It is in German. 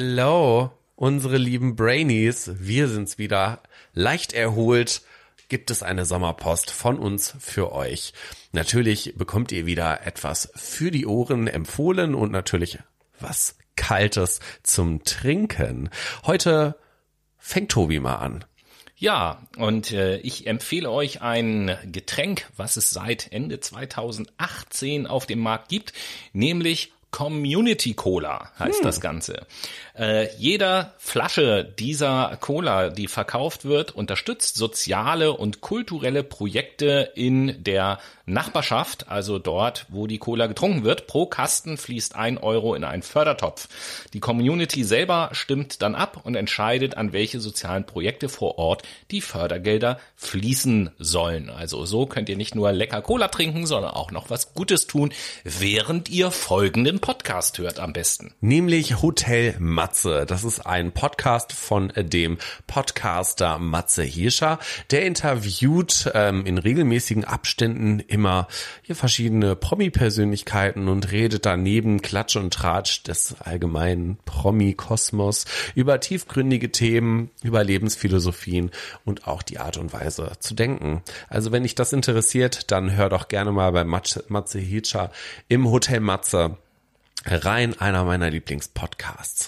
Hello, unsere lieben Brainies. Wir sind's wieder. Leicht erholt gibt es eine Sommerpost von uns für euch. Natürlich bekommt ihr wieder etwas für die Ohren empfohlen und natürlich was Kaltes zum Trinken. Heute fängt Tobi mal an. Ja, und äh, ich empfehle euch ein Getränk, was es seit Ende 2018 auf dem Markt gibt, nämlich Community Cola heißt hm. das Ganze. Äh, jeder Flasche dieser Cola, die verkauft wird, unterstützt soziale und kulturelle Projekte in der Nachbarschaft, also dort, wo die Cola getrunken wird. Pro Kasten fließt ein Euro in einen Fördertopf. Die Community selber stimmt dann ab und entscheidet, an welche sozialen Projekte vor Ort die Fördergelder fließen sollen. Also so könnt ihr nicht nur lecker Cola trinken, sondern auch noch was Gutes tun, während ihr folgenden Podcast hört am besten. Nämlich Hotel Matze. Das ist ein Podcast von dem Podcaster Matze Hirscher. Der interviewt ähm, in regelmäßigen Abständen immer hier verschiedene Promi-Persönlichkeiten und redet daneben Klatsch und Tratsch des allgemeinen Promi-Kosmos über tiefgründige Themen, über Lebensphilosophien und auch die Art und Weise zu denken. Also wenn dich das interessiert, dann hör doch gerne mal bei Matze, Matze Hirscher im Hotel Matze rein, einer meiner Lieblingspodcasts.